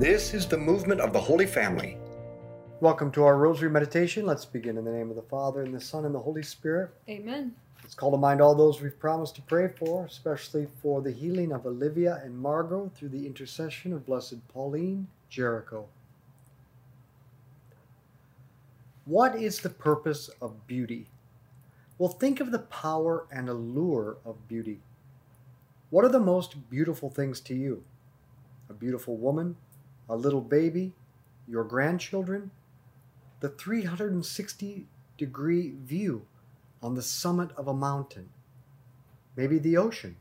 This is the movement of the Holy Family. Welcome to our Rosary Meditation. Let's begin in the name of the Father, and the Son, and the Holy Spirit. Amen. Let's call to mind all those we've promised to pray for, especially for the healing of Olivia and Margot through the intercession of Blessed Pauline Jaricot. What is the purpose of beauty? Well, think of the power and allure of beauty. What are the most beautiful things to you? A beautiful woman, a little baby, your grandchildren, the 360 degree view on the summit of a mountain, maybe the ocean.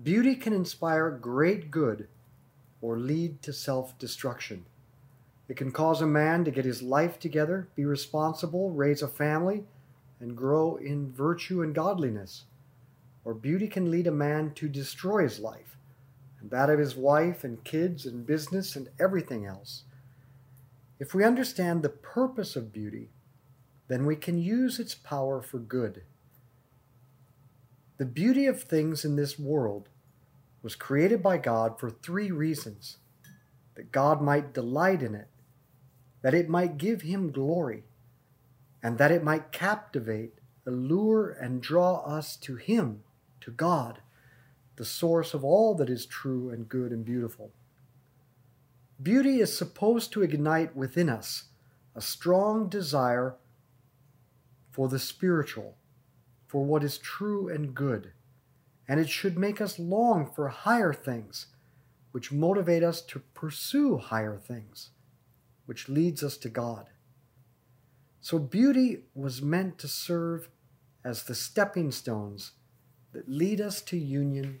Beauty can inspire great good or lead to self destruction. It can cause a man to get his life together, be responsible, raise a family, and grow in virtue and godliness or beauty can lead a man to destroy his life, that of his wife and kids and business and everything else. If we understand the purpose of beauty, then we can use its power for good. The beauty of things in this world was created by God for three reasons that God might delight in it, that it might give him glory, and that it might captivate, allure, and draw us to him to God, the source of all that is true and good and beautiful. Beauty is supposed to ignite within us a strong desire for the spiritual, for what is true and good, and it should make us long for higher things, which motivate us to pursue higher things, which leads us to God. So beauty was meant to serve as the stepping stones that lead us to union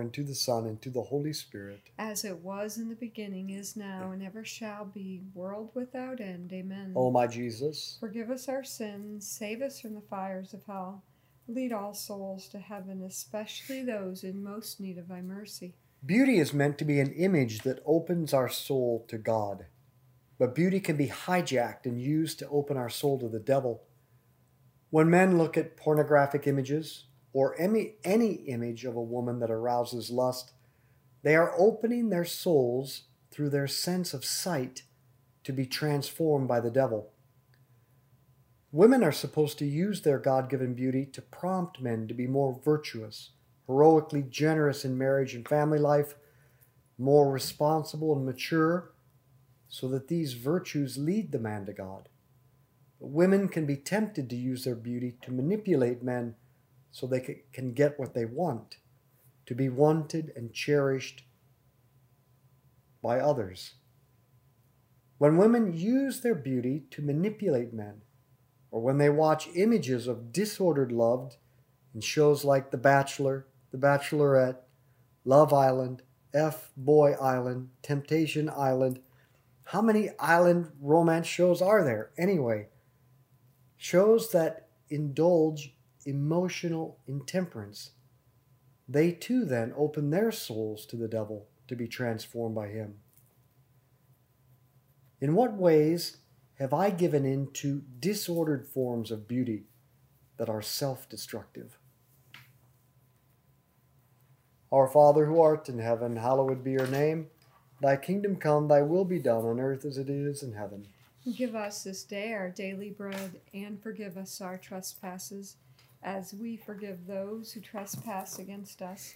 and to the Son, and to the Holy Spirit. As it was in the beginning, is now, and ever shall be, world without end. Amen. O my Jesus, forgive us our sins, save us from the fires of hell. Lead all souls to heaven, especially those in most need of thy mercy. Beauty is meant to be an image that opens our soul to God. But beauty can be hijacked and used to open our soul to the devil. When men look at pornographic images or any, any image of a woman that arouses lust, They are opening their souls through their sense of sight to be transformed by the devil. Women are supposed to use their God given beauty to prompt men to be more virtuous, heroically generous in marriage and family life, more responsible and mature, so that these virtues lead the man to God. But women can be tempted to use their beauty to manipulate men so they can get what they want, to be wanted and cherished by others. When women use their beauty to manipulate men, or when they watch images of disordered love in shows like The Bachelor, The Bachelorette, Love Island, F Boy Island, Temptation Island, how many island romance shows are there anyway? Shows that indulge emotional intemperance. They too then open their souls to the devil to be transformed by him. In what ways have I given in to disordered forms of beauty that are self destructive? Our Father who art in heaven, hallowed be your name. Thy kingdom come, thy will be done on earth as it is in heaven. Give us this day our daily bread, and forgive us our trespasses, as we forgive those who trespass against us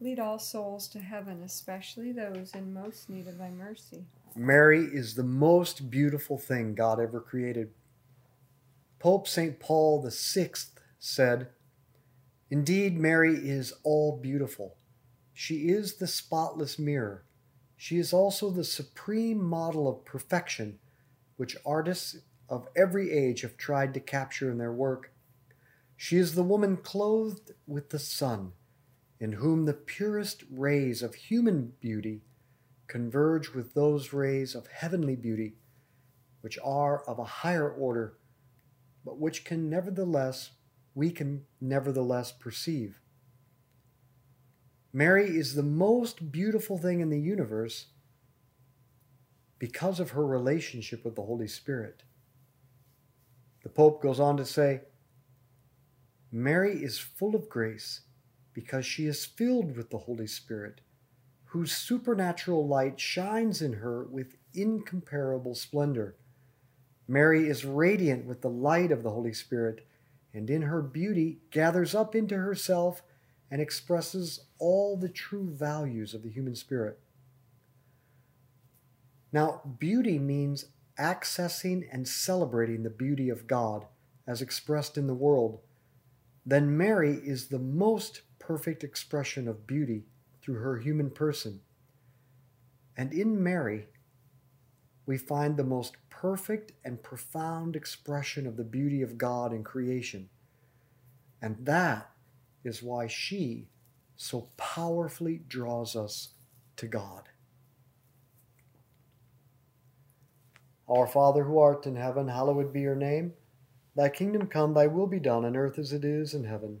Lead all souls to heaven, especially those in most need of thy mercy. Mary is the most beautiful thing God ever created. Pope St. Paul VI said, Indeed, Mary is all beautiful. She is the spotless mirror. She is also the supreme model of perfection, which artists of every age have tried to capture in their work. She is the woman clothed with the sun in whom the purest rays of human beauty converge with those rays of heavenly beauty, which are of a higher order, but which can nevertheless, we can nevertheless perceive. Mary is the most beautiful thing in the universe because of her relationship with the Holy Spirit. The Pope goes on to say, Mary is full of grace because she is filled with the Holy Spirit, whose supernatural light shines in her with incomparable splendor. Mary is radiant with the light of the Holy Spirit, and in her beauty gathers up into herself and expresses all the true values of the human spirit. Now, beauty means accessing and celebrating the beauty of God as expressed in the world. Then Mary is the most perfect expression of beauty through her human person. And in Mary, we find the most perfect and profound expression of the beauty of God in creation. And that is why she so powerfully draws us to God. Our Father who art in heaven, hallowed be your name. Thy kingdom come, thy will be done on earth as it is in heaven.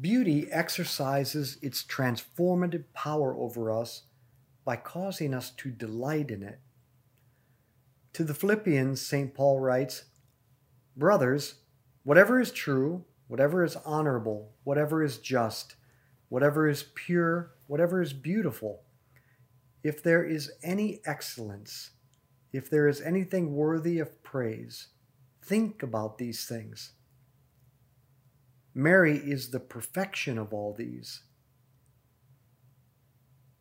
Beauty exercises its transformative power over us by causing us to delight in it. To the Philippians, St. Paul writes, Brothers, whatever is true, whatever is honorable, whatever is just, whatever is pure, whatever is beautiful, if there is any excellence, if there is anything worthy of praise, think about these things. Mary is the perfection of all these.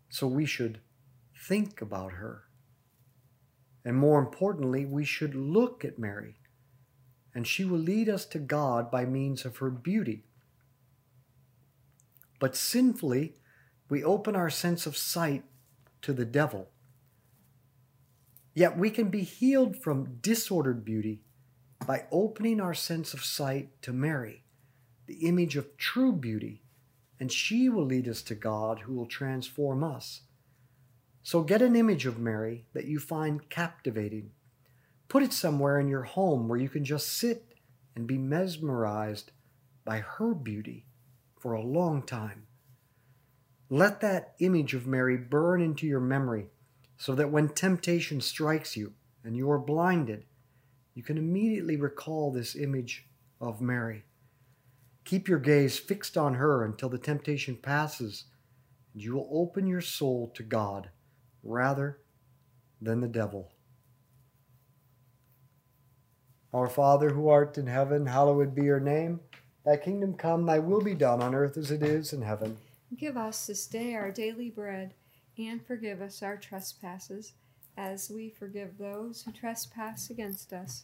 So we should think about her. And more importantly, we should look at Mary, and she will lead us to God by means of her beauty. But sinfully, we open our sense of sight to the devil. Yet we can be healed from disordered beauty by opening our sense of sight to Mary, the image of true beauty, and she will lead us to God who will transform us. So get an image of Mary that you find captivating. Put it somewhere in your home where you can just sit and be mesmerized by her beauty for a long time. Let that image of Mary burn into your memory so that when temptation strikes you and you are blinded, you can immediately recall this image of Mary. Keep your gaze fixed on her until the temptation passes, and you will open your soul to God rather than the devil. Our Father who art in heaven, hallowed be your name. Thy kingdom come, thy will be done on earth as it is in heaven. Give us this day our daily bread, and forgive us our trespasses, as we forgive those who trespass against us.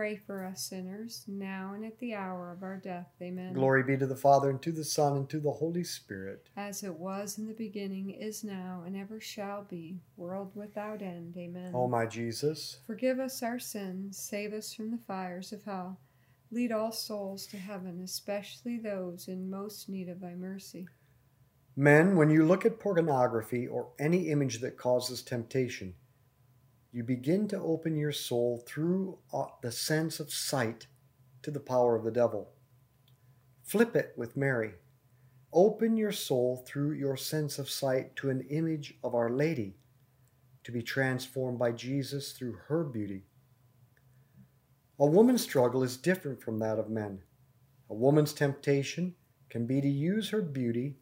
pray for us sinners, now and at the hour of our death. Amen. Glory be to the Father, and to the Son, and to the Holy Spirit. As it was in the beginning, is now, and ever shall be, world without end. Amen. O my Jesus, Forgive us our sins, save us from the fires of hell. Lead all souls to heaven, especially those in most need of thy mercy. Men, when you look at pornography or any image that causes temptation, you begin to open your soul through uh, the sense of sight to the power of the devil. Flip it with Mary. Open your soul through your sense of sight to an image of Our Lady to be transformed by Jesus through her beauty. A woman's struggle is different from that of men. A woman's temptation can be to use her beauty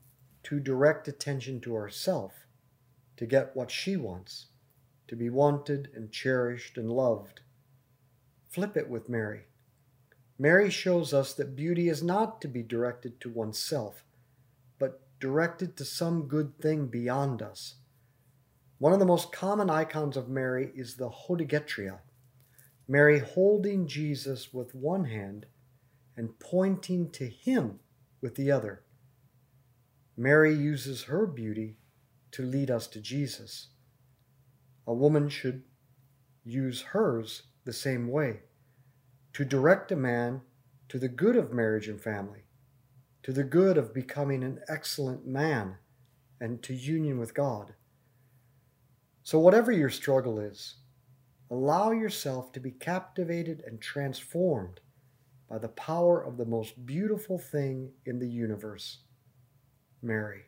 to direct attention to herself, to get what she wants, to be wanted and cherished and loved. Flip it with Mary. Mary shows us that beauty is not to be directed to oneself, but directed to some good thing beyond us. One of the most common icons of Mary is the Hodegetria, Mary holding Jesus with one hand and pointing to him with the other. Mary uses her beauty to lead us to Jesus. A woman should use hers the same way to direct a man to the good of marriage and family, to the good of becoming an excellent man, and to union with God. So, whatever your struggle is, allow yourself to be captivated and transformed by the power of the most beautiful thing in the universe, Mary.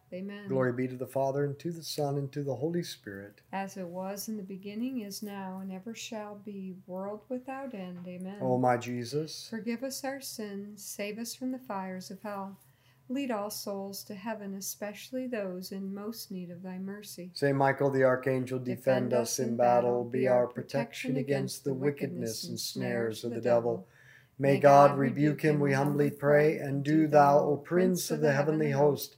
Amen. Glory be to the Father, and to the Son, and to the Holy Spirit. As it was in the beginning, is now, and ever shall be, world without end. Amen. O my Jesus, Forgive us our sins, save us from the fires of hell. Lead all souls to heaven, especially those in most need of thy mercy. Saint Michael the Archangel, defend us in battle, be our protection against the wickedness and snares of the devil. May God rebuke him, we humbly pray, and do thou, O Prince of the heavenly host,